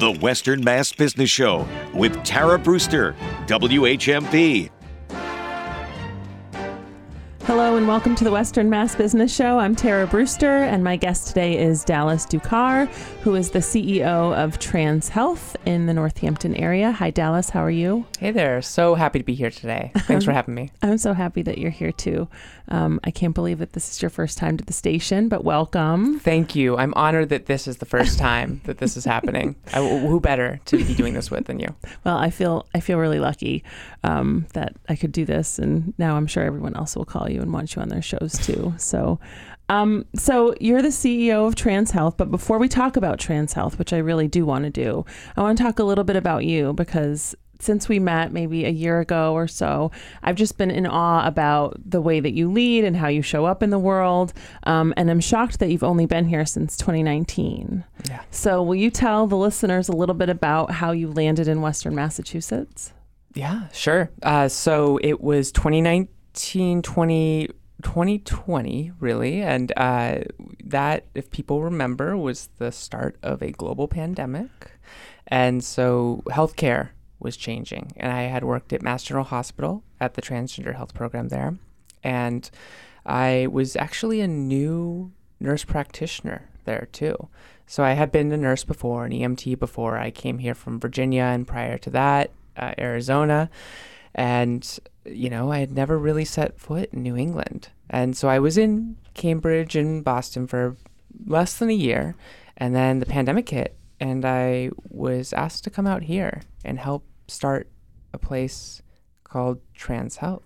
The Western Mass Business Show with Tara Brewster, WHMP. And welcome to the Western Mass Business Show. I'm Tara Brewster, and my guest today is Dallas Ducar, who is the CEO of Trans Health in the Northampton area. Hi, Dallas. How are you? Hey there. So happy to be here today. Thanks for having me. I'm so happy that you're here too. Um, I can't believe that this is your first time to the station, but welcome. Thank you. I'm honored that this is the first time that this is happening. I, who better to be doing this with than you? Well, I feel I feel really lucky um, that I could do this, and now I'm sure everyone else will call you and want you on their shows too. So, um, so you're the CEO of Trans Health, but before we talk about Trans Health, which I really do want to do, I want to talk a little bit about you because since we met maybe a year ago or so, I've just been in awe about the way that you lead and how you show up in the world. Um, and I'm shocked that you've only been here since 2019. Yeah. So, will you tell the listeners a little bit about how you landed in Western Massachusetts? Yeah, sure. Uh, so it was 2019, 20, 2020, really. And uh, that, if people remember, was the start of a global pandemic. And so healthcare was changing. And I had worked at Mass General Hospital at the transgender health program there. And I was actually a new nurse practitioner there too. So I had been a nurse before, an EMT before. I came here from Virginia, and prior to that, uh, Arizona. And, you know, I had never really set foot in New England. And so I was in Cambridge and Boston for less than a year. And then the pandemic hit, and I was asked to come out here and help start a place called Trans Health.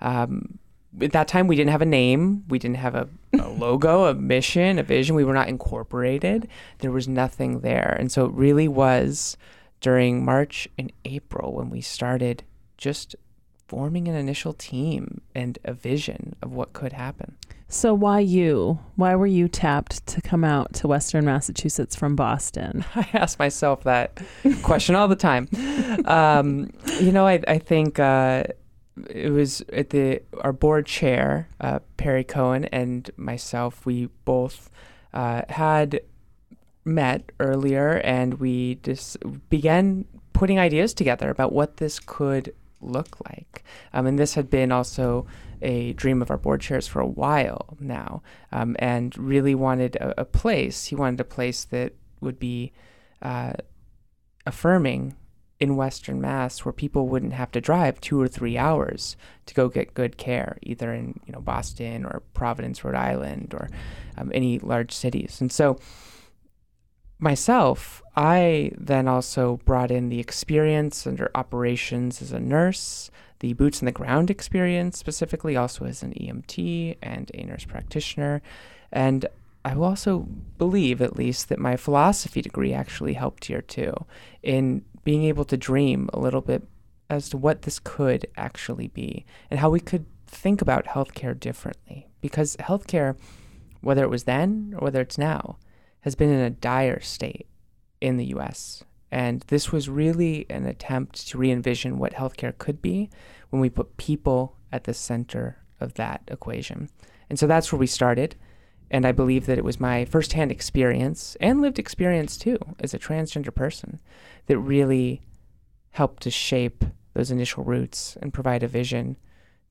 Um, at that time, we didn't have a name, we didn't have a, a logo, a mission, a vision. We were not incorporated. There was nothing there, and so it really was during March and April when we started just forming an initial team and a vision of what could happen. So, why you? Why were you tapped to come out to Western Massachusetts from Boston? I ask myself that question all the time. Um, you know, I, I think uh, it was at the our board chair, uh, Perry Cohen, and myself. We both uh, had met earlier, and we just began putting ideas together about what this could look like. Um, and this had been also a dream of our board chairs for a while now, um, and really wanted a, a, place. He wanted a place that would be uh, affirming in Western Mass, where people wouldn't have to drive two or three hours to go get good care, either in you know Boston or Providence, Rhode Island, or um, any large cities. And so myself, I then also brought in the experience under operations as a nurse, the boots on the ground experience specifically, also as an EMT and a nurse practitioner. And I also believe, at least, that my philosophy degree actually helped here too, in being able to dream a little bit as to what this could actually be and how we could think about healthcare differently. Because healthcare, whether it was then or whether it's now, has been in a dire state in the US. And this was really an attempt to re envision what healthcare could be when we put people at the center of that equation. And so that's where we started. And I believe that it was my firsthand experience and lived experience too as a transgender person that really helped to shape those initial roots and provide a vision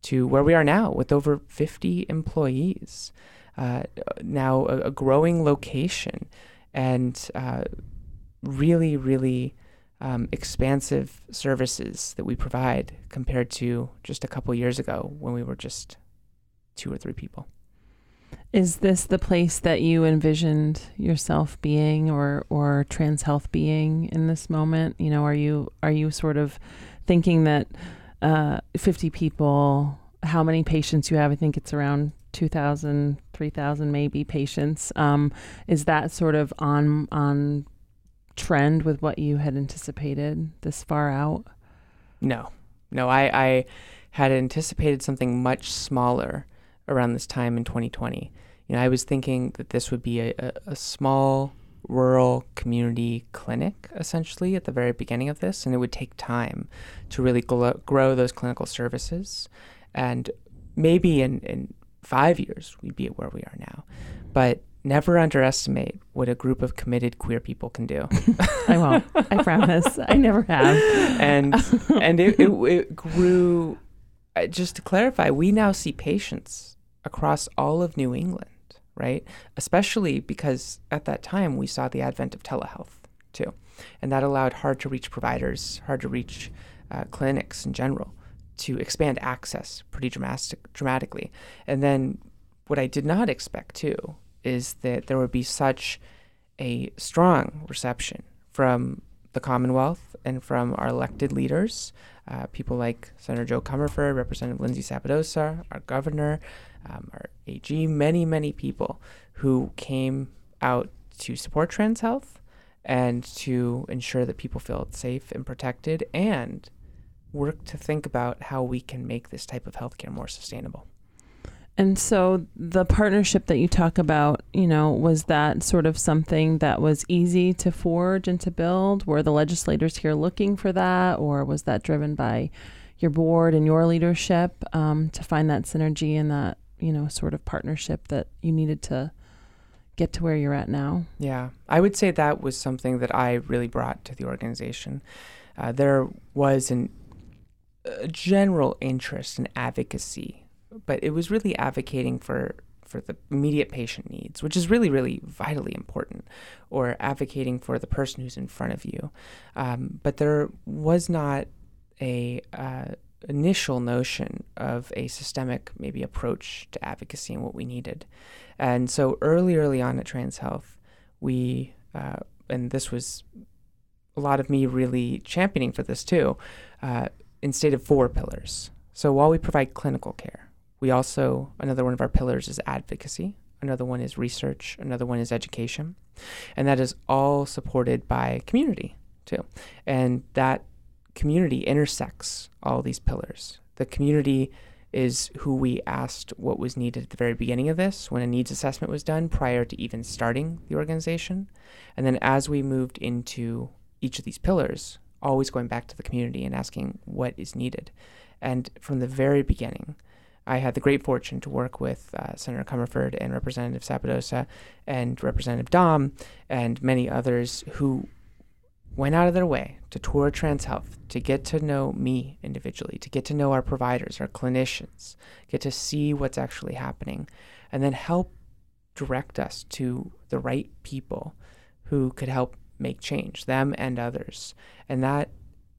to where we are now with over 50 employees uh, now a, a, growing location and uh, really, really um, expansive services that we provide compared to just a couple years ago when we were just two or three people. Is this the place that you envisioned yourself being or or trans health being in this moment? You know, are you are you sort of thinking that uh, 50 people, how many patients you have? I think it's around 2,000, 3,000 maybe patients. Um, is that sort of on on trend with what you had anticipated this far out? No, no. I, I had anticipated something much smaller around this time in 2020. You know, I was thinking that this would be a, a, a small rural community clinic essentially at the very beginning of this, and it would take time to really grow those clinical services. And maybe in, in five years, we'd be at where we are now. But never underestimate what a group of committed queer people can do. I won't. I promise. I never have. and and it, it, it grew. uh, Just to clarify, we now see patients across all of New England, right? Especially because at that time we saw the advent of telehealth too, and that allowed hard to reach providers, hard to reach uh, clinics in general, to expand access pretty dramatic, dramatically. And then what I did not expect too is that there would be such a strong reception from the Commonwealth and from our elected leaders, uh, people like Senator Jo Comerford, Representative Lindsay Sabadosa, our governor, um, our AG, many, many people who came out to support trans health and to ensure that people feel safe and protected and work to think about how we can make this type of healthcare more sustainable. And so the partnership that you talk about, you know, was that sort of something that was easy to forge and to build? Were the legislators here looking for that, or was that driven by your board and your leadership um, to find that synergy and that, you know, sort of partnership that you needed to get to where you're at now? Yeah, I would say that was something that I really brought to the organization. Uh, there was an, a general interest in advocacy, but it was really advocating for for the immediate patient needs, which is really, really vitally important, or advocating for the person who's in front of you. Um, but there was not a uh, initial notion of a systemic maybe approach to advocacy and what we needed. And so early, early on at Trans Health, we, uh, and this was a lot of me really championing for this too, uh, instated four pillars. So while we provide clinical care, we also, another one of our pillars is advocacy, another one is research, another one is education. And that is all supported by community too. And that community intersects all these pillars. The community is who we asked what was needed at the very beginning of this when a needs assessment was done prior to even starting the organization. And then as we moved into each of these pillars, always going back to the community and asking what is needed. And from the very beginning, I had the great fortune to work with uh, Senator Comerford and Representative Sabadosa and Representative Domb and many others who went out of their way to tour Trans Health, to get to know me individually, to get to know our providers, our clinicians, get to see what's actually happening, and then help direct us to the right people who could help make change, them and others. And that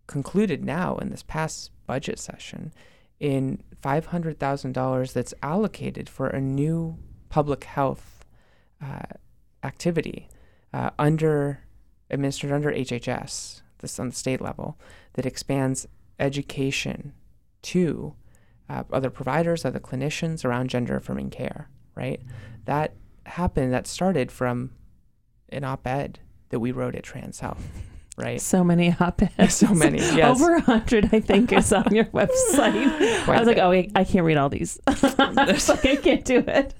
concluded now in this past budget session in $500,000 that's allocated for a new public health uh, activity uh, under administered under HHS, this on the state level, that expands education to uh, other providers, other clinicians around gender affirming care, right? That happened, that started from an op ed that we wrote at Trans Health, right? So many op-eds. So many, yes. Over a hundred, I think, is on your website. I was like, oh, wait, I can't read all these. I like, I can't do it.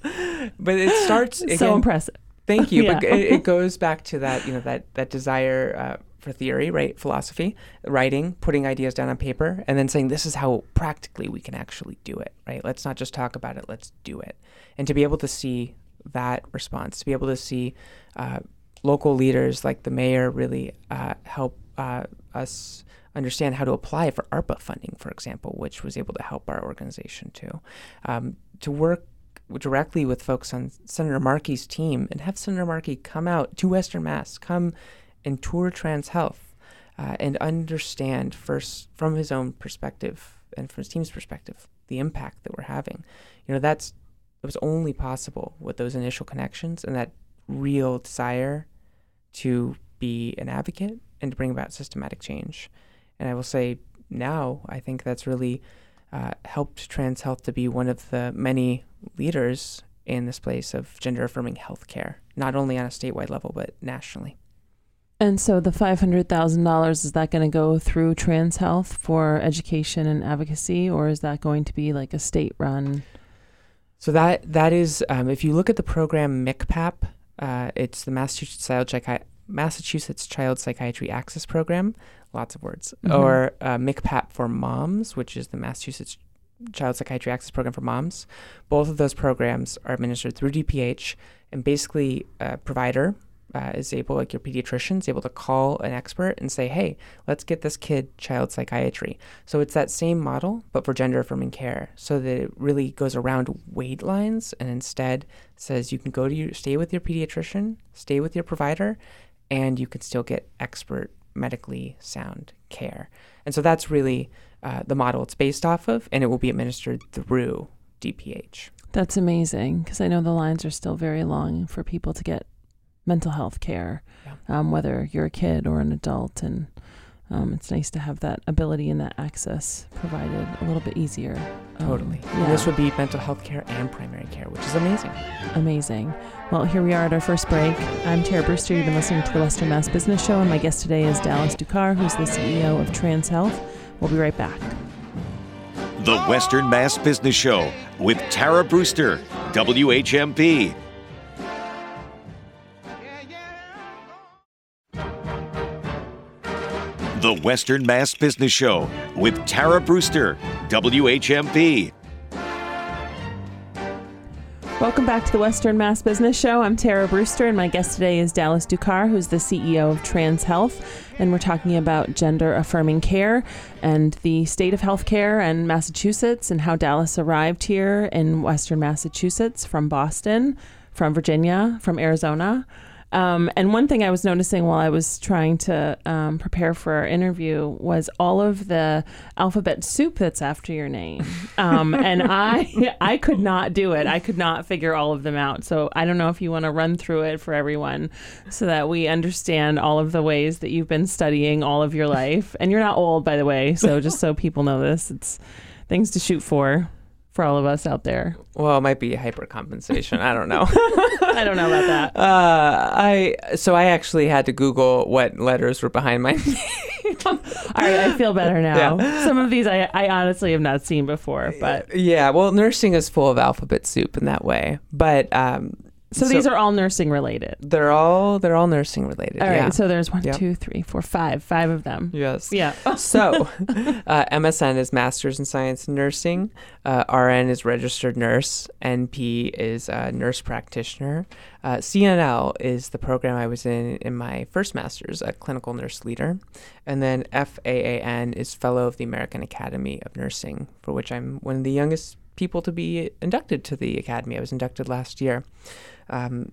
But it starts again, so impressive. Thank you. But it, it goes back to that, you know, that that desire uh, for theory, right? Philosophy, writing, putting ideas down on paper, and then saying this is how practically we can actually do it, right? Let's not just talk about it. Let's do it. And to be able to see that response, to be able to see uh, local leaders like the mayor really uh, help uh, us understand how to apply for ARPA funding, for example, which was able to help our organization too. Um, to work directly with folks on Senator Markey's team and have Senator Markey come out to Western Mass, come and tour Trans Health uh, and understand first from his own perspective and from his team's perspective the impact that we're having. You know, that's it was only possible with those initial connections and that real desire to be an advocate and to bring about systematic change. And I will say now, I think that's really uh, helped Trans Health to be one of the many leaders in this place of gender affirming healthcare, not only on a statewide level, but nationally. And so the five hundred thousand dollars is that going to go through Trans Health for education and advocacy, or is that going to be like a state run? So that that is, um, if you look at the program MCPAP, uh, it's the Massachusetts Child, Psychi- Massachusetts Child Psychiatry Access Program, lots of words, Mhm. or uh, MCPAP for Moms, which is the Massachusetts Child Psychiatry Access Program for Moms. Both of those programs are administered through DPH, and basically, a provider uh, is able, like your pediatrician, is able to call an expert and say, hey, let's get this kid child psychiatry. So it's that same model, but for gender affirming care. So that it really goes around wait lines and instead says you can go to your, stay with your pediatrician, stay with your provider, and you can still get expert medically sound care. And so that's really uh, the model it's based off of, and it will be administered through DPH. That's amazing because I know the lines are still very long for people to get mental health care, Yeah. um, whether you're a kid or an adult. And um, it's nice to have that ability and that access provided a little bit easier. Um, Totally. yeah. This would be mental health care and primary care, which is amazing. Amazing. Well, here we are at our first break. I'm Tara Brewster. You've been listening to the Western Mass Business Show, and my guest today is Dallas Ducar, who's the CEO of Trans Health. We'll be right back. The Western Mass Business Show with Tara Brewster, WHMP. The Western Mass Business Show with Tara Brewster, WHMP. Welcome back to the Western Mass Business Show. I'm Tara Brewster, and my guest today is Dallas Ducar, who's the CEO of Trans Health. And we're talking about gender affirming care and the state of healthcare and Massachusetts and how Dallas arrived here in Western Massachusetts from Boston, from Virginia, from Arizona. Um, and one thing I was noticing while I was trying to um, prepare for our interview was all of the alphabet soup that's after your name, um, and I I could not do it. I could not figure all of them out. So I don't know if you want to run through it for everyone, so that we understand all of the ways that you've been studying all of your life. And you're not old, by the way. So just so people know this, it's things to shoot for for all of us out there. Well, it might be hypercompensation. I don't know. I don't know about that. Uh, I so I actually had to Google what letters were behind my name. All right, I feel better now. Some of these I, I honestly have not seen before, but yeah, well, nursing is full of alphabet soup in that way, but um, so, these are all nursing related. they're all they're all nursing related. All right, yeah. so there's one, two, three, four, five, five of them. yes. Yeah. So, uh, MSN is Masters in Science in Nursing. Uh, RN is Registered Nurse. NP is uh, Nurse Practitioner. Uh, CNL is the program I was in in my first master's, a Clinical Nurse Leader. And then FAAN is Fellow of the American Academy of Nursing, for which I'm one of the youngest people to be inducted to the Academy. I was inducted last year. Um,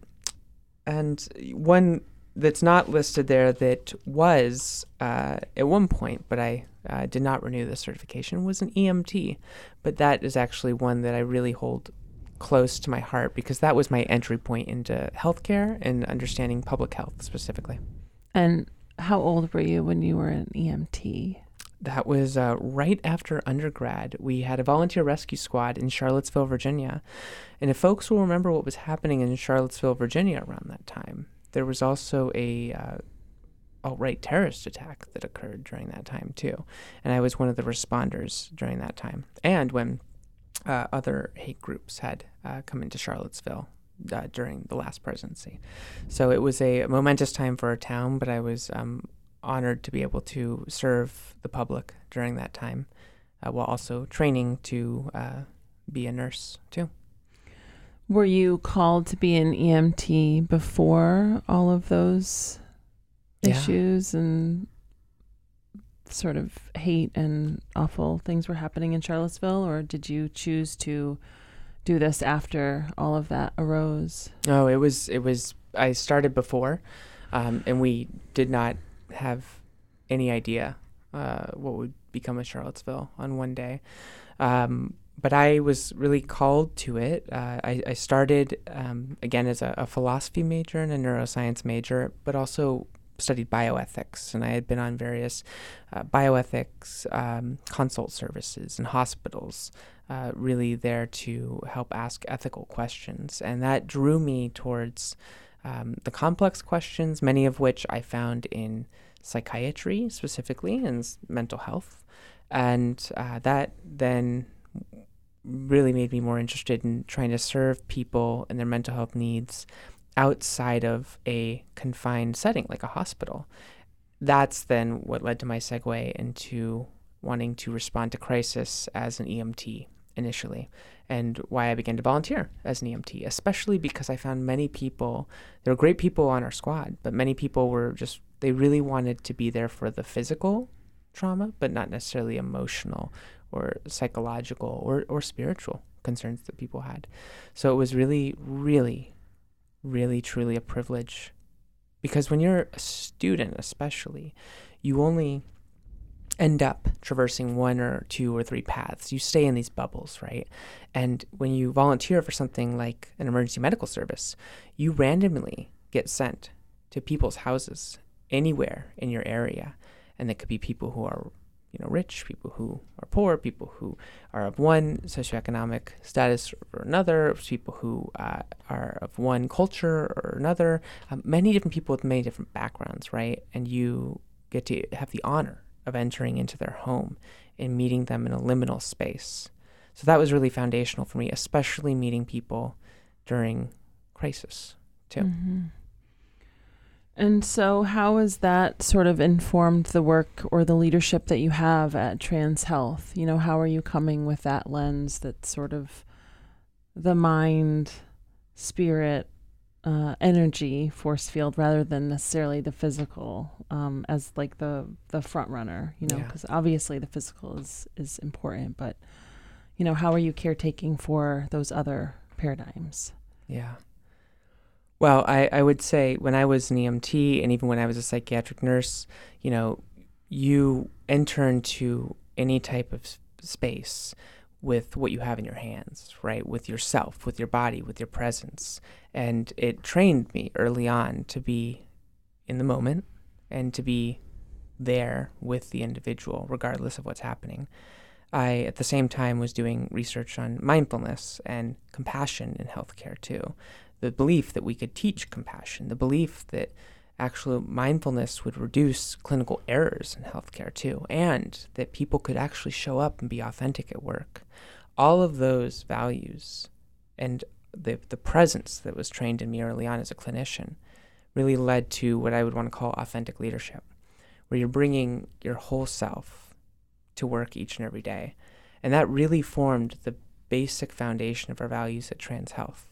and one that's not listed there that was uh, at one point, but I uh, did not renew the certification, was an EMT. But that is actually one that I really hold close to my heart because that was my entry point into healthcare and understanding public health specifically. And how old were you when you were an EMT? That was uh, right after undergrad. We had a volunteer rescue squad in Charlottesville, Virginia. And if folks will remember what was happening in Charlottesville, Virginia around that time, there was also a uh, alt-right terrorist attack that occurred during that time too. And I was one of the responders during that time. And when uh, other hate groups had uh, come into Charlottesville uh, during the last presidency. So it was a momentous time for our town, but I was um, honored to be able to serve the public during that time uh, while also training to uh, be a nurse too. Were you called to be an EMT before all of those Yeah. issues and sort of hate and awful things were happening in Charlottesville, or did you choose to do this after all of that arose? Oh, it was it was I started before, um, and we did not have any idea uh, what would become of Charlottesville on one day. Um, but I was really called to it. Uh, I, I started um, again as a, a philosophy major and a neuroscience major, but also studied bioethics, and I had been on various uh, bioethics um, consult services and hospitals, uh, really there to help ask ethical questions, and that drew me towards um, the complex questions, many of which I found in psychiatry specifically and mental health, and uh, that then really made me more interested in trying to serve people and their mental health needs outside of a confined setting like a hospital. That's then what led to my segue into wanting to respond to crisis as an EMT initially and why I began to volunteer as an EMT, especially because I found many people, there were great people on our squad, but many people were just, they really wanted to be there for the physical trauma, but not necessarily emotional or psychological or, or spiritual concerns that people had. So it was really, really, really, truly a privilege because when you're a student, especially, you only end up traversing one or two or three paths. You stay in these bubbles, right? And when you volunteer for something like an emergency medical service, you randomly get sent to people's houses anywhere in your area. And it could be people who are, you know, rich, people who are poor, people who are of one socioeconomic status or another, people who uh, are of one culture or another. Um, many different people with many different backgrounds, right? And you get to have the honor of entering into their home and meeting them in a liminal space. So that was really foundational for me, especially meeting people during crisis, too. Mm-hmm. And so, how has that sort of informed the work or the leadership that you have at Trans Health? You know, how are you coming with that lens that sort of the mind, spirit, uh, energy force field rather than necessarily the physical um, as like the the front runner you know because yeah. obviously the physical is is important but you know how are you caretaking for those other paradigms yeah well I, I would say when i was an emt and even when i was a psychiatric nurse you know you enter into any type of space with what you have in your hands, right? With yourself, with your body, with your presence. And it trained me early on to be in the moment and to be there with the individual, regardless of what's happening. I, at the same time, was doing research on mindfulness and compassion in healthcare, too. The belief that we could teach compassion, the belief that actual mindfulness would reduce clinical errors in healthcare too, and that people could actually show up and be authentic at work. All of those values and the, the presence that was trained in me early on as a clinician really led to what I would want to call authentic leadership, where you're bringing your whole self to work each and every day. And that really formed the basic foundation of our values at Trans Health.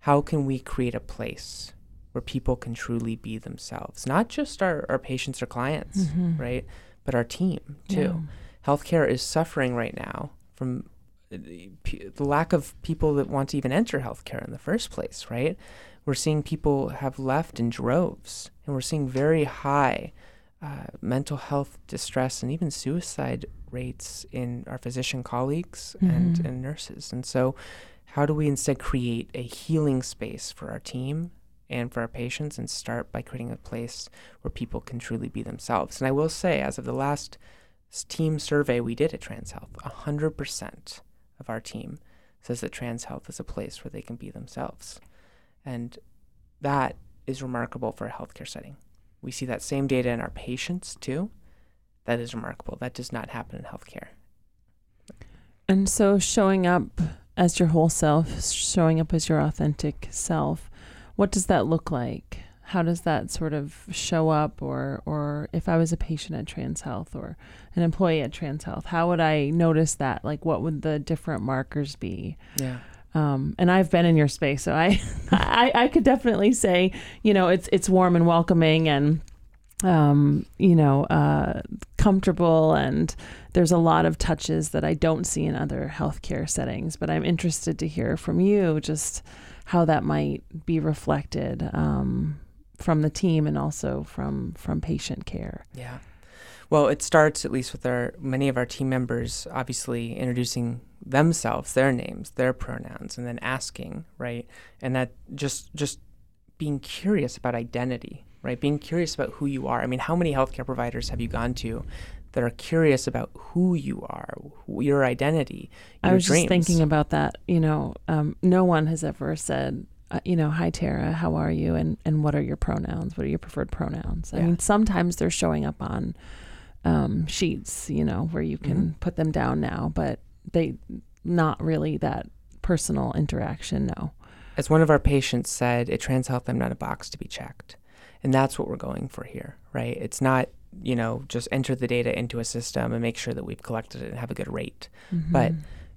How can we create a place where people can truly be themselves, not just our, our patients or clients, mm-hmm. right? But our team too. Yeah. Healthcare is suffering right now from the, the lack of people that want to even enter healthcare in the first place, right? We're seeing people have left in droves, and we're seeing very high uh, mental health distress and even suicide rates in our physician colleagues mm-hmm. and, and nurses. And so, how do we instead create a healing space for our team and for our patients and start by creating a place where people can truly be themselves. And I will say, as of the last team survey we did at Trans Health, 100% of our team says that Trans Health is a place where they can be themselves. And that is remarkable for a healthcare setting. We see that same data in our patients too. That is remarkable. That does not happen in healthcare. And so showing up as your whole self, showing up as your authentic self, what does that look like? How does that sort of show up or or if I was a patient at Trans Health or an employee at Trans Health, how would I notice that? Like what would the different markers be? Yeah. Um, and I've been in your space, so I, I, I could definitely say, you know, it's it's warm and welcoming, and um, you know, uh, comfortable, and there's a lot of touches that I don't see in other healthcare settings. But I'm interested to hear from you, just how that might be reflected um, from the team and also from from patient care. Yeah. Well, it starts at least with our many of our team members obviously introducing themselves, their names, their pronouns, and then asking, right? And that just just being curious about identity, right? Being curious about who you are. I mean, how many healthcare providers have you gone to that are curious about who you are, your identity. Your I was dreams. just thinking about that. You know, um, no one has ever said, uh, you know, hi Tara, how are you, and and what are your pronouns? What are your preferred pronouns? Yeah. I mean, sometimes they're showing up on um, sheets, you know, where you can mm-hmm. put them down now, but they not really that personal interaction. No. As one of our patients said, at Trans Health, I'm not a box to be checked. And that's what we're going for here, right? It's not you know, just enter the data into a system and make sure that we've collected it and have a good rate. Mm-hmm. But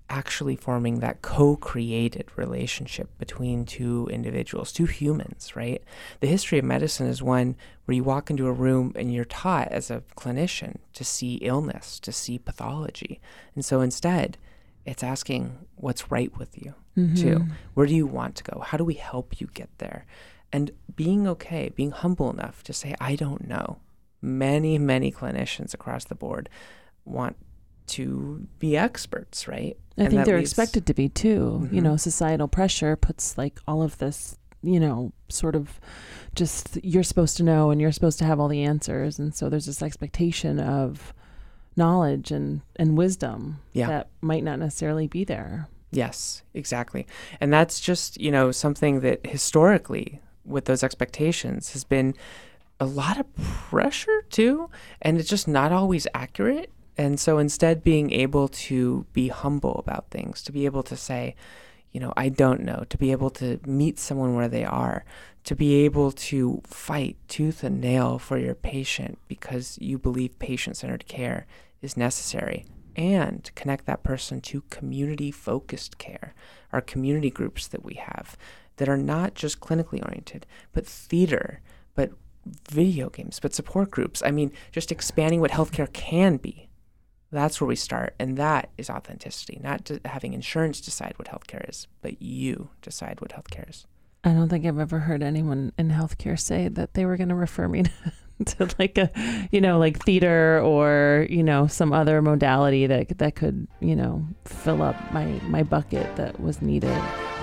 actually forming that co-created relationship between two individuals, two humans, right? The history of medicine is one where you walk into a room and you're taught as a clinician to see illness, to see pathology. And so instead, it's asking what's right with you, mm-hmm. too. Where do you want to go? How do we help you get there? And being okay, being humble enough to say, I don't know. Many, many clinicians across the board want to be experts, right? I and think they're expected to be too. Mm-hmm. You know, societal pressure puts like all of this, you know, sort of just you're supposed to know and you're supposed to have all the answers. And so there's this expectation of knowledge and, and wisdom yeah. that might not necessarily be there. Yes, exactly. And that's just, you know, something that historically with those expectations has been a lot of pressure too. And it's just not always accurate. And so instead, being able to be humble about things, to be able to say, you know, I don't know, to be able to meet someone where they are, to be able to fight tooth and nail for your patient because you believe patient centered care is necessary, and connect that person to community focused care, our community groups that we have that are not just clinically oriented, but theater, but video games, but support groups. I mean, just expanding what healthcare can be that's where we start. And that is authenticity, not having insurance decide what healthcare is, but you decide what healthcare is. I don't think I've ever heard anyone in healthcare say that they were going to refer me to, to like a, you know, like theater or, you know, some other modality that, that could, you know, fill up my, my bucket that was needed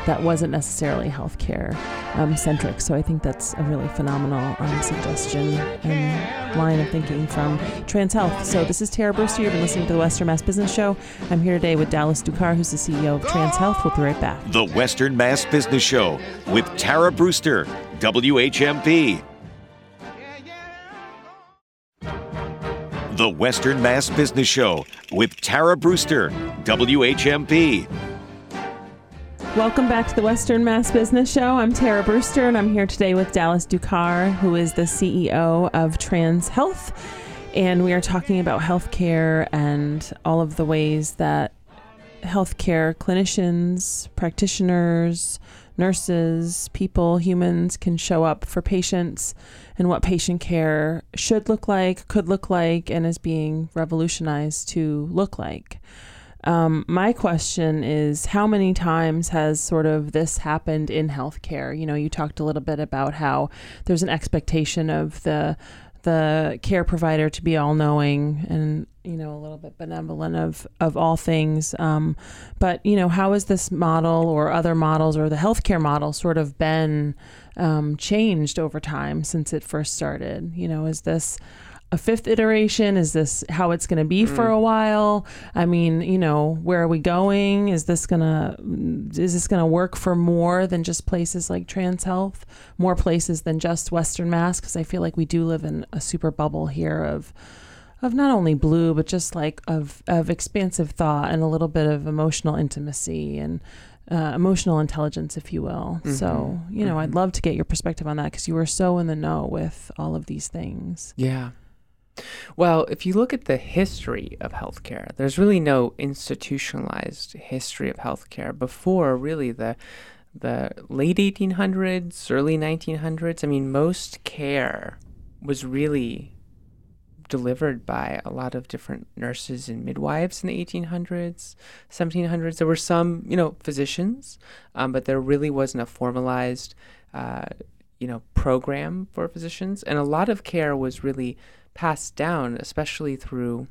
that wasn't necessarily healthcare um, centric. So I think that's a really phenomenal um, suggestion and line of thinking from Trans Health. So this is Tara Brewster. You've been listening to the Western Mass Business Show. I'm here today with Dallas Ducar, who's the CEO of Trans Health. We'll be right back. The Western Mass Business Show with Tara Brewster, WHMP. The Western Mass Business Show with Tara Brewster, WHMP. Welcome back to the Western Mass Business Show. I'm Tara Brewster, and I'm here today with Dallas Ducar, who is the CEO of Trans Health. And we are talking about healthcare and all of the ways that healthcare clinicians, practitioners, nurses, people, humans can show up for patients and what patient care should look like, could look like, and is being revolutionized to look like. Um, my question is how many times has sort of this happened in healthcare? You know, you talked a little bit about how there's an expectation of the the care provider to be all knowing and you know a little bit benevolent of of all things um, but you know how has this model or other models or the healthcare model sort of been um, changed over time since it first started you know is this a fifth iteration? Is this how it's going to be mm. for a while? I mean, you know, where are we going? Is this going to is this going to work for more than just places like Trans Health, more places than just Western Mass because I feel like we do live in a super bubble here of of not only blue but just like of of expansive thought and a little bit of emotional intimacy and uh, emotional intelligence, if you will. Mm-hmm. So, you know, mm-hmm. I'd love to get your perspective on that because you were so in the know with all of these things. Yeah. Well, if you look at the history of healthcare, there's really no institutionalized history of healthcare before really the the late 1800s, early 1900s. I mean, most care was really delivered by a lot of different nurses and midwives in the 1800s, 1700s. There were some, you know, physicians, um, but there really wasn't a formalized, uh, you know, program for physicians, and a lot of care was really passed down, especially through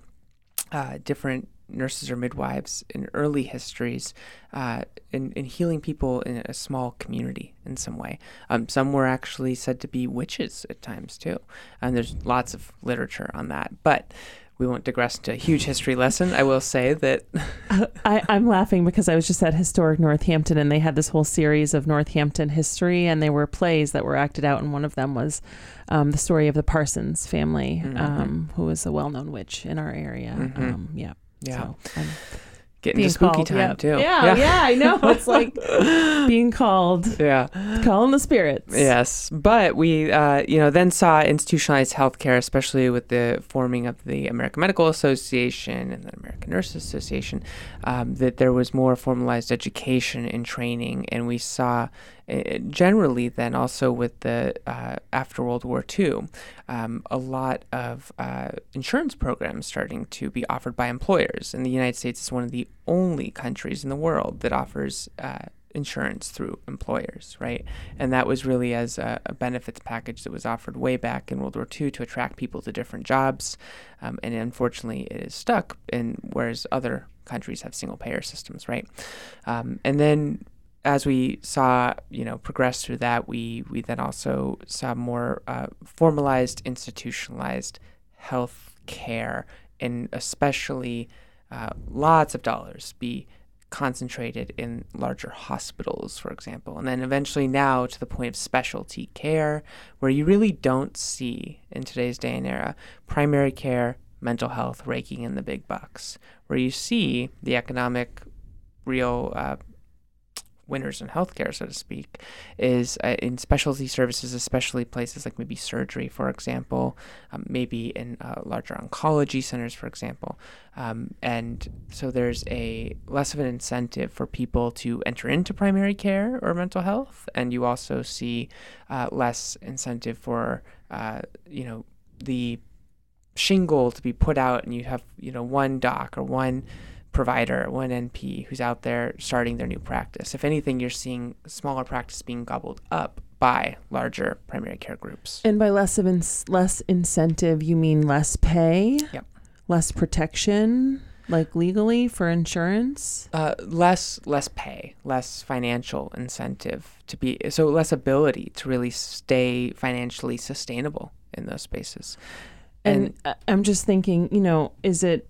uh, different nurses or midwives in early histories uh, in, in healing people in a small community in some way. Um, some were actually said to be witches at times too. And there's lots of literature on that. But we won't digress into a huge history lesson. I will say that I, am laughing because I was just at historic Northampton and they had this whole series of Northampton history and they were plays that were acted out and one of them was um, the story of the Parsons family, mm-hmm. um, who was a well-known witch in our area. Mm-hmm. Um, yeah. Yeah. So, getting being to spooky called. time yeah. too. Yeah, yeah, I know. It's like being called, yeah. calling the spirits. Yes, but we, uh, you know, then saw institutionalized healthcare, especially with the forming of the American Medical Association and the American Nurses Association, um, that there was more formalized education and training, and we saw generally then also with the uh, after World War II, um, a lot of uh, insurance programs starting to be offered by employers. And the United States is one of the only countries in the world that offers uh, insurance through employers, right? And that was really as a, a, benefits package that was offered way back in World War II to attract people to different jobs. Um, and unfortunately, it is stuck, in, whereas other countries have single payer systems, right? Um, and then as we saw, you know, progress through that, we we then also saw more uh, formalized, institutionalized health care, and especially uh, lots of dollars be concentrated in larger hospitals, for example, and then eventually now to the point of specialty care, where you really don't see in today's day and era primary care, mental health raking in the big bucks, where you see the economic real uh, winners in healthcare, so to speak, is uh, in specialty services, especially places like maybe surgery, for example, um, maybe in uh, larger oncology centers, for example. Um, and so there's a less of an incentive for people to enter into primary care or mental health, and you also see uh, less incentive for, uh, you know, the shingle to be put out, and you have, you know, one doc or one provider, one NP who's out there starting their new practice. If anything, you're seeing smaller practice being gobbled up by larger primary care groups. And by less of in- less incentive, you mean less pay? Yep. Less protection, like legally for insurance? Uh, less less pay, less financial incentive to be so less ability to really stay financially sustainable in those spaces. And, and I'm just thinking, you know, is it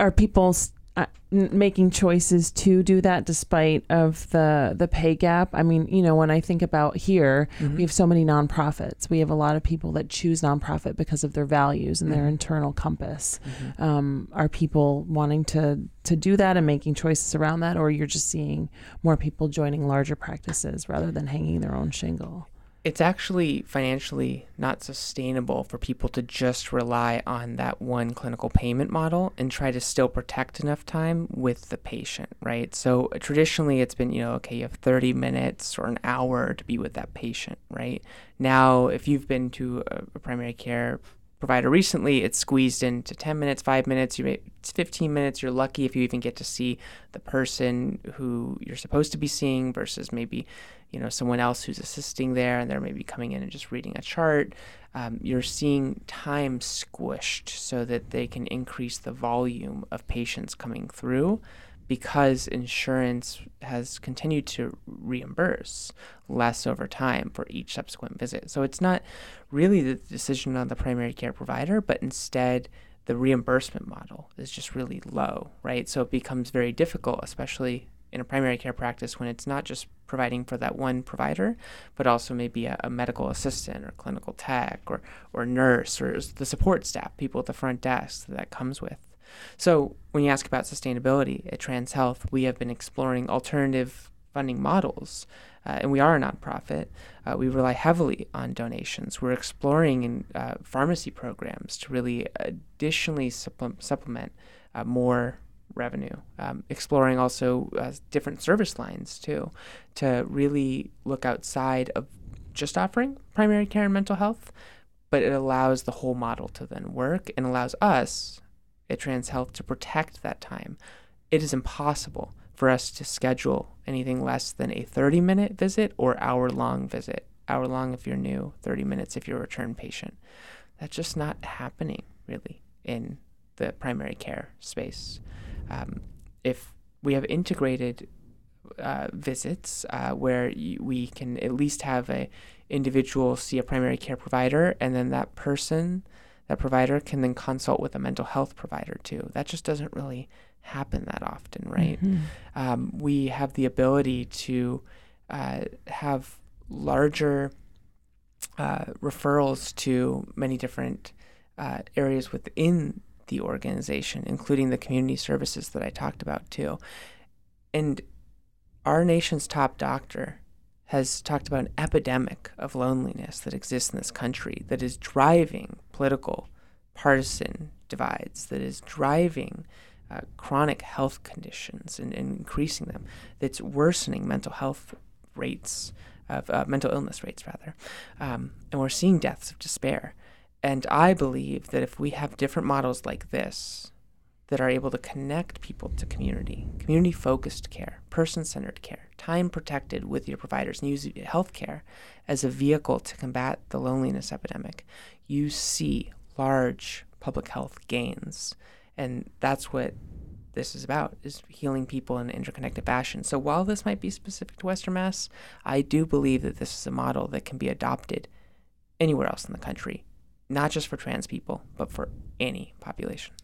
are people uh, making choices to do that despite of the the pay gap i mean you know when i think about here mm-hmm. we have so many nonprofits we have a lot of people that choose nonprofit because of their values and mm-hmm. their internal compass mm-hmm. um, are people wanting to to do that and making choices around that or you're just seeing more people joining larger practices rather than hanging their own shingle it's actually financially not sustainable for people to just rely on that one clinical payment model and try to still protect enough time with the patient, right? So traditionally it's been, you know, okay, you have 30 minutes or an hour to be with that patient, right? Now, if you've been to a, primary care provider recently, it's squeezed into 10 minutes, 5 minutes, you may, it's 15 minutes. You're lucky if you even get to see the person who you're supposed to be seeing versus maybe, you know, someone else who's assisting there and they're maybe coming in and just reading a chart. Um, you're seeing time squished so that they can increase the volume of patients coming through because insurance has continued to reimburse less over time for each subsequent visit. So it's not really the decision on the primary care provider, but instead the reimbursement model is just really low, right? So it becomes very difficult, especially in a primary care practice when it's not just providing for that one provider, but also maybe a, a, medical assistant or clinical tech or, or nurse or the support staff, people at the front desk that, that comes with. So when you ask about sustainability at Trans Health, we have been exploring alternative funding models, uh, and we are a nonprofit. Uh, we rely heavily on donations. We're exploring in uh, pharmacy programs to really additionally supple- supplement uh, more revenue. Um, exploring also uh, different service lines too, to really look outside of just offering primary care and mental health, but it allows the whole model to then work and allows us at Trans Health to protect that time. It is impossible for us to schedule anything less than a 30 minute visit or hour long visit. Hour long if you're new, 30 minutes if you're a return patient. That's just not happening really in the primary care space. Um, if we have integrated uh, visits uh, where y- we can at least have a individual see a primary care provider and then that person that provider can then consult with a mental health provider too. That just doesn't really happen that often, right? Mm-hmm. Um, we have the ability to uh, have larger uh, referrals to many different uh, areas within the organization, including the community services that I talked about too. And our nation's top doctor has talked about an epidemic of loneliness that exists in this country that is driving political, partisan divides, that is driving uh, chronic health conditions and, and, increasing them, that's worsening mental health rates, of uh, mental illness rates, rather. Um, and we're seeing deaths of despair. And I believe that if we have different models like this that are able to connect people to community, community focused care, person centered care, time protected with your providers, and use healthcare as a vehicle to combat the loneliness epidemic, you see large public health gains. And that's what this is about is healing people in an interconnected fashion. So while this might be specific to Western Mass, I do believe that this is a model that can be adopted anywhere else in the country not just for trans people, but for any population.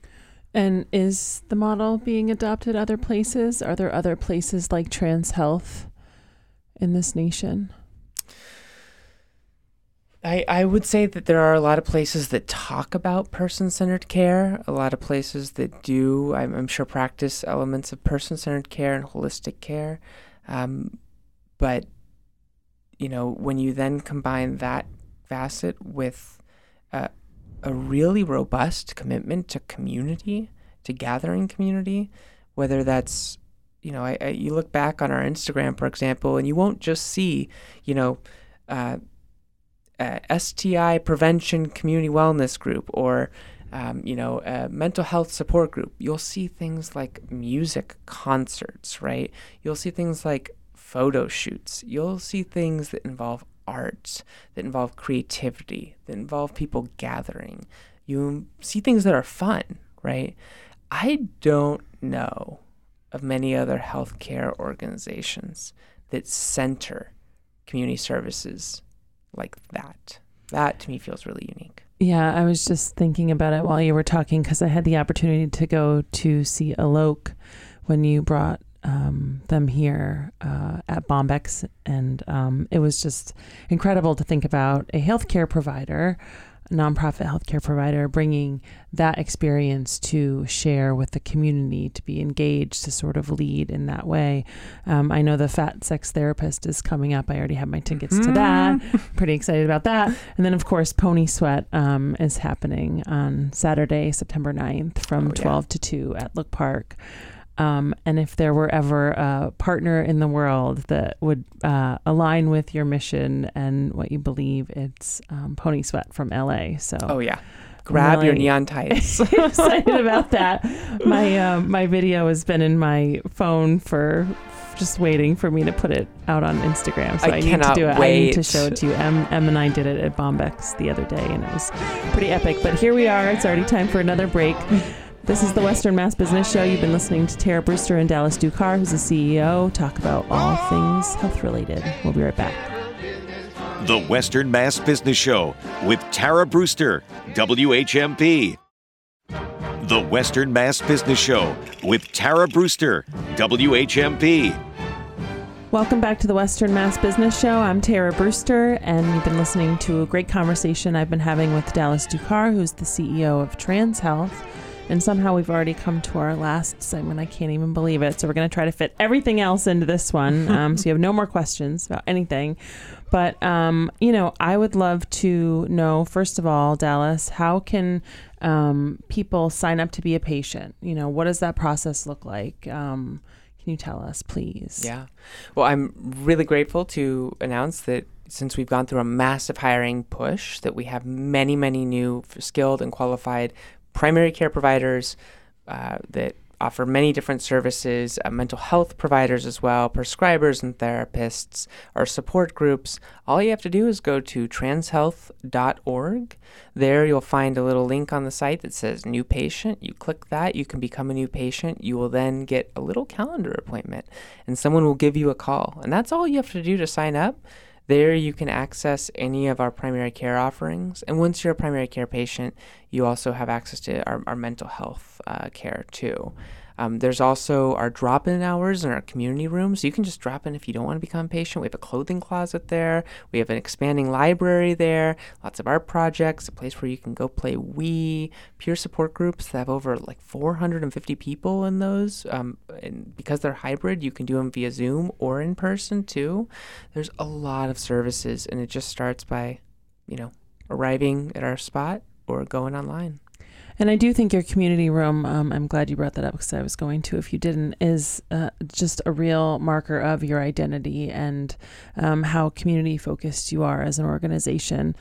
And is the model being adopted other places? Are there other places like Trans Health in this nation? I, I would say that there are a lot of places that talk about person centered care, a lot of places that do, I'm, I'm sure, practice elements of person centered care and holistic care. Um, but, you know, when you then combine that facet with a, a really robust commitment to community, to gathering community, whether that's you know, I, I, you look back on our Instagram, for example, and you won't just see, you know, uh, uh, STI prevention community wellness group or, um, you know, a mental health support group. You'll see things like music concerts, right? You'll see things like photo shoots. You'll see things that involve arts, that involve creativity, that involve people gathering. You see things that are fun, right? I don't know of many other healthcare organizations that center community services like that. That to me feels really unique. Yeah, I was just thinking about it while you were talking because I had the opportunity to go to see Alok when you brought um, them here uh, at Bombyx, and um, it was just incredible to think about a healthcare provider, a nonprofit healthcare provider, bringing that experience to share with the community, to be engaged, to sort of lead in that way. Um, I know the Fat Sex Therapist is coming up. I already have my tickets mm-hmm. to that. Pretty excited about that. And then, of course, Pony Sweat um, is happening on Saturday, September 9th from oh, yeah. 12 to 2 at Look Park. Um, and if there were ever a partner in the world that would uh, align with your mission and what you believe, it's um, Pony Sweat from LA. So, oh yeah, grab really your neon tights. excited about that. My uh, my video has been in my phone for just waiting for me to put it out on Instagram. So I, I need to do it. Wait. I need to show it to you. M, M and I did it at Bombyx the other day, and it was pretty epic. But here we are. It's already time for another break. This is the Western Mass Business Show. You've been listening to Tara Brewster and Dallas Ducar, who's the CEO, talk about all things health related. We'll be right back. The Western Mass Business Show with Tara Brewster, WHMP. The Western Mass Business Show with Tara Brewster, WHMP. Welcome back to the Western Mass Business Show. I'm Tara Brewster, and you've been listening to a great conversation I've been having with Dallas Ducar, who's the CEO of Trans Health. And somehow we've already come to our last segment. I can't even believe it. So we're going to try to fit everything else into this one. Um, so you have no more questions about anything. But, um, you know, I would love to know, first of all, Dallas, how can um, people sign up to be a patient? You know, what does that process look like? Um, can you tell us, please? Yeah. Well, I'm really grateful to announce that since we've gone through a massive hiring push, that we have many, many new skilled and qualified primary care providers uh, that offer many different services, uh, mental health providers as well, prescribers and therapists, our support groups. All you have to do is go to transhealth.org. There you'll find a little link on the site that says new patient. You click that, you can become a new patient. You will then get a little calendar appointment and someone will give you a call. And that's all you have to do to sign up. There, you can access any of our primary care offerings. And once you're a primary care patient, you also have access to our, our mental health uh, care too. Um, there's also our drop in hours in our community room. So you can just drop in if you don't want to become patient. We have a clothing closet there. We have an expanding library there, lots of art projects, a place where you can go play Wii, peer support groups that have over like 450 people in those. Um, and because they're hybrid, you can do them via Zoom or in person too. There's a lot of services, and it just starts by, you know, arriving at our spot or going online. And I do think your community room, um, I'm glad you brought that up because I was going to, if you didn't, is uh, just a real marker of your identity and um, how community focused you are as an organization.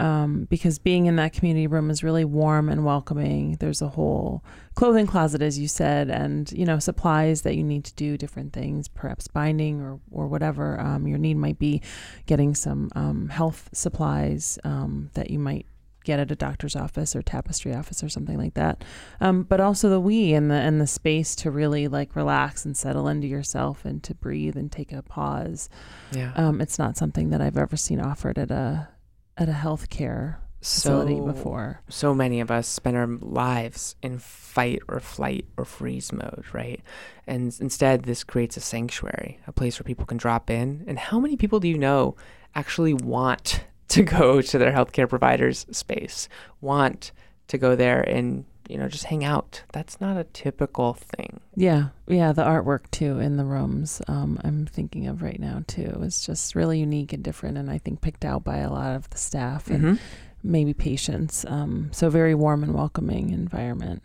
Um, because being in that community room is really warm and welcoming. There's a whole clothing closet, as you said, and you know supplies that you need to do different things, perhaps binding or or whatever um, your need might be. Getting some um, health supplies um, that you might get at a doctor's office or tapestry office or something like that. Um, but also the we and the and the space to really like relax and settle into yourself and to breathe and take a pause. Yeah. Um, it's not something that I've ever seen offered at a at a healthcare facility so, before. So many of us spend our lives in fight or flight or freeze mode, right? And instead, this creates a sanctuary, a place where people can drop in. And how many people do you know actually want to go to their healthcare provider's space, want to go there and you know just hang out. That's not a typical thing. Yeah, yeah. The artwork too in the rooms um, I'm thinking of right now too is just really unique and different, and I think picked out by a lot of the staff and Mm-hmm. maybe patients. Um, so very warm and welcoming environment.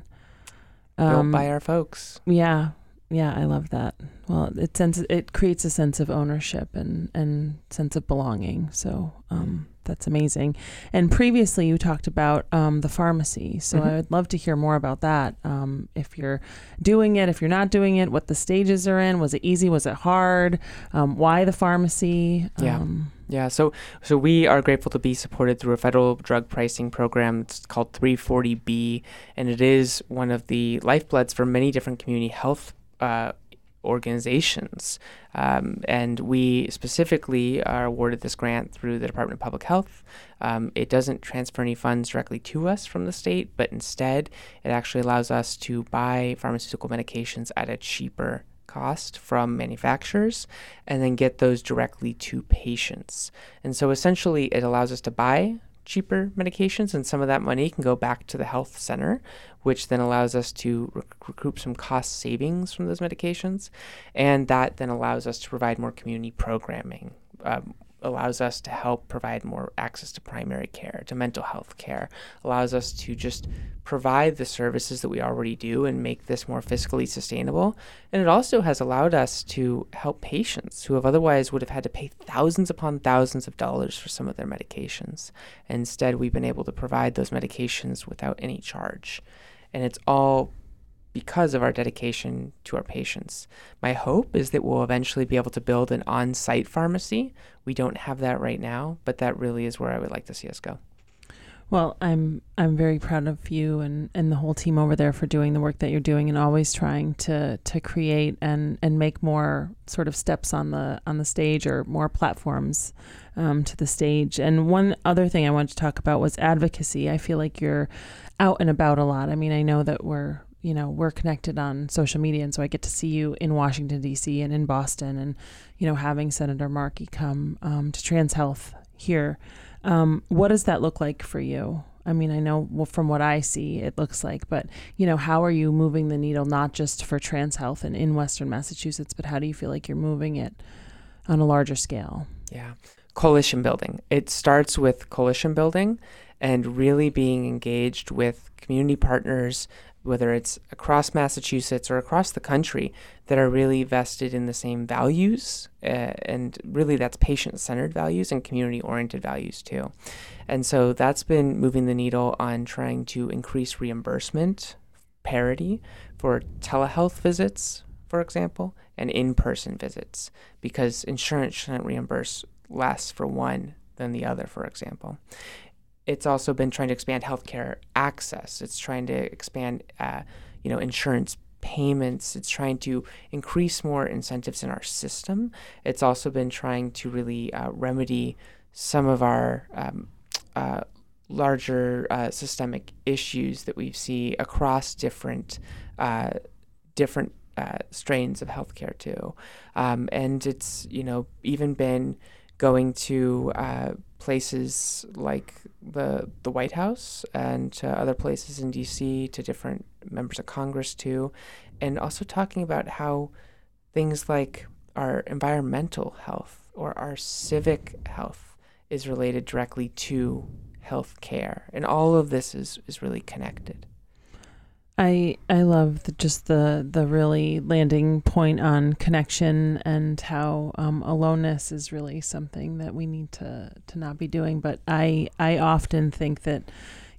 Built Um, by our folks. Yeah, yeah, I love that. Well, it sense it creates a sense of ownership and and sense of belonging. So um, that's amazing. And previously, you talked about um, the pharmacy. So Mhm. I would love to hear more about that. Um, if you're doing it, if you're not doing it, what the stages are in. Was it easy? Was it hard? Um, why the pharmacy? Yeah. Um, Yeah, so so we are grateful to be supported through a federal drug pricing program. It's called 340B, and it is one of the lifebloods for many different community health uh, organizations. Um, and we specifically are awarded this grant through the Department of Public Health. Um, it doesn't transfer any funds directly to us from the state, but instead, it actually allows us to buy pharmaceutical medications at a cheaper cost from manufacturers and then get those directly to patients. And so essentially, it allows us to buy cheaper medications, and some of that money can go back to the health center, which then allows us to rec- recoup some cost savings from those medications. And that then allows us to provide more community programming. Um, allows us to help provide more access to primary care, to mental health care, allows us to just provide the services that we already do and make this more fiscally sustainable. And it also has allowed us to help patients who have otherwise would have had to pay thousands upon thousands of dollars for some of their medications. Instead, we've been able to provide those medications without any charge. And it's all because of our dedication to our patients. My hope is that we'll eventually be able to build an on site pharmacy. We don't have that right now, but that really is where I would like to see us go. Well, I'm I'm very proud of you and, and the whole team over there for doing the work that you're doing and always trying to to create and, and make more sort of steps on the on the stage or more platforms um, to the stage. And one other thing I wanted to talk about was advocacy. I feel like you're out and about a lot. I mean, I know that we're you know we're connected on social media, and so I get to see you in Washington D.C. and in Boston, and you know having Senator Markey come um, to Trans Health here. Um, what does that look like for you? I mean, I know from what I see, it looks like, but you know, how are you moving the needle not just for trans health and in Western Massachusetts, but how do you feel like you're moving it on a larger scale? Yeah. Coalition building. It starts with coalition building and really being engaged with community partners, whether it's across Massachusetts or across the country, that are really vested in the same values. Uh, and really, that's patient centered values and community oriented values too. And so that's been moving the needle on trying to increase reimbursement parity for telehealth visits, for example, and in person visits, because insurance shouldn't reimburse less for one than the other, for example it's also been trying to expand healthcare access. It's trying to expand, uh, you know, insurance payments. It's trying to increase more incentives in our system. It's also been trying to really uh, remedy some of our um, uh, larger uh, systemic issues that we see across different uh, different uh, strains of healthcare too. Um, and it's, you know, even been going to places like the the White House and to other places in D.C. to different members of Congress too, and also talking about how things like our environmental health or our civic health is related directly to health care, and all of this is is really connected. I I love the, just the the really landing point on connection and how um, aloneness is really something that we need to to not be doing. But I I often think that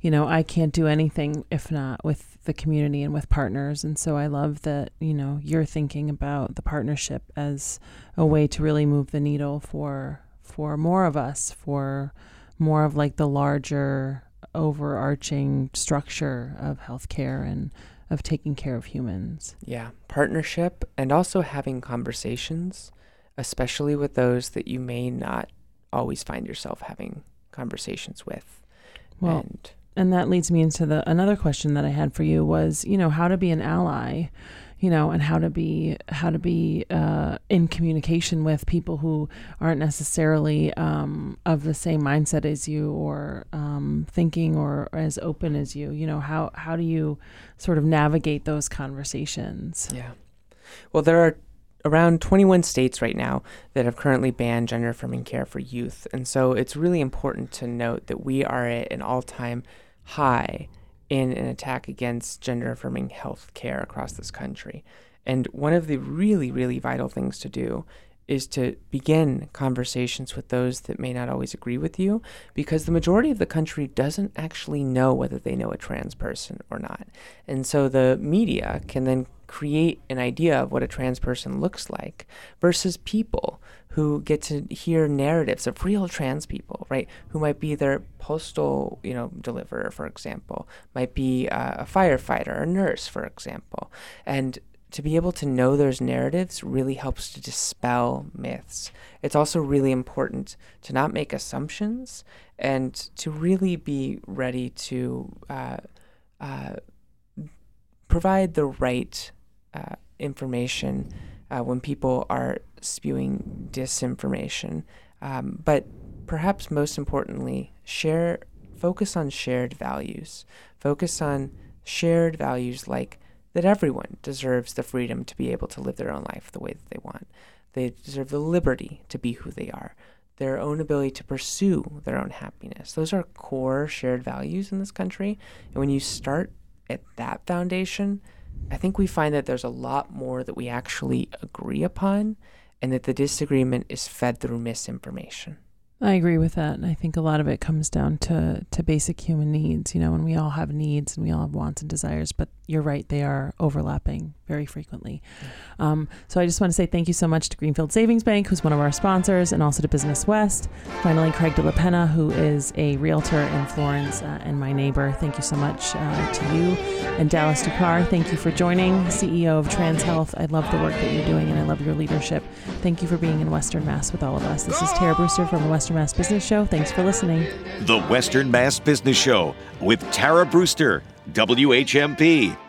you know I can't do anything if not with the community and with partners. And so I love that you know you're thinking about the partnership as a way to really move the needle for for more of us for more of like the larger overarching structure of healthcare and of taking care of humans. Yeah, partnership and also having conversations, especially with those that you may not always find yourself having conversations with. Well, and, and that leads me into the another question that I had for you was, you know, how to be an ally you know, and how to be how to be uh, in communication with people who aren't necessarily um, of the same mindset as you, or um, thinking or, or as open as you. You know, how how do you sort of navigate those conversations? Yeah. Well, there are around 21 states right now that have currently banned gender affirming care for youth. And so it's really important to note that we are at an all time high in an attack against gender affirming health care across this country. And one of the really, really vital things to do is to begin conversations with those that may not always agree with you because the majority of the country doesn't actually know whether they know a trans person or not. And so the media can then create an idea of what a trans person looks like versus people who get to hear narratives of real trans people, right? Who might be their postal, you know, deliverer, for example, might be uh, a firefighter, a nurse, for example, and to be able to know those narratives really helps to dispel myths. It's also really important to not make assumptions and to really be ready to uh, uh, provide the right uh, information uh, when people are spewing disinformation. Um, but perhaps most importantly, share focus on shared values. Focus on shared values like that everyone deserves the freedom to be able to live their own life the way that they want. They deserve the liberty to be who they are, their own ability to pursue their own happiness. Those are core shared values in this country. And when you start at that foundation, I think we find that there's a lot more that we actually agree upon and that the disagreement is fed through misinformation. I agree with that. And I think a lot of it comes down to, to basic human needs, you know, and we all have needs and we all have wants and desires, but you're right, they are overlapping very frequently. Um, so I just want to say thank you so much to Greenfield Savings Bank, who's one of our sponsors, and also to Business West. Finally, Craig Della Penna, who is a realtor in Florence uh, and my neighbor. Thank you so much uh, to you. And Dallas Ducar, thank you for joining, CEO of Trans Health. I love the work that you're doing and I love your leadership. Thank you for being in Western Mass with all of us. This is Tara Brewster from the Western Mass Business Show. Thanks for listening. The Western Mass Business Show with Tara Brewster, WHMP.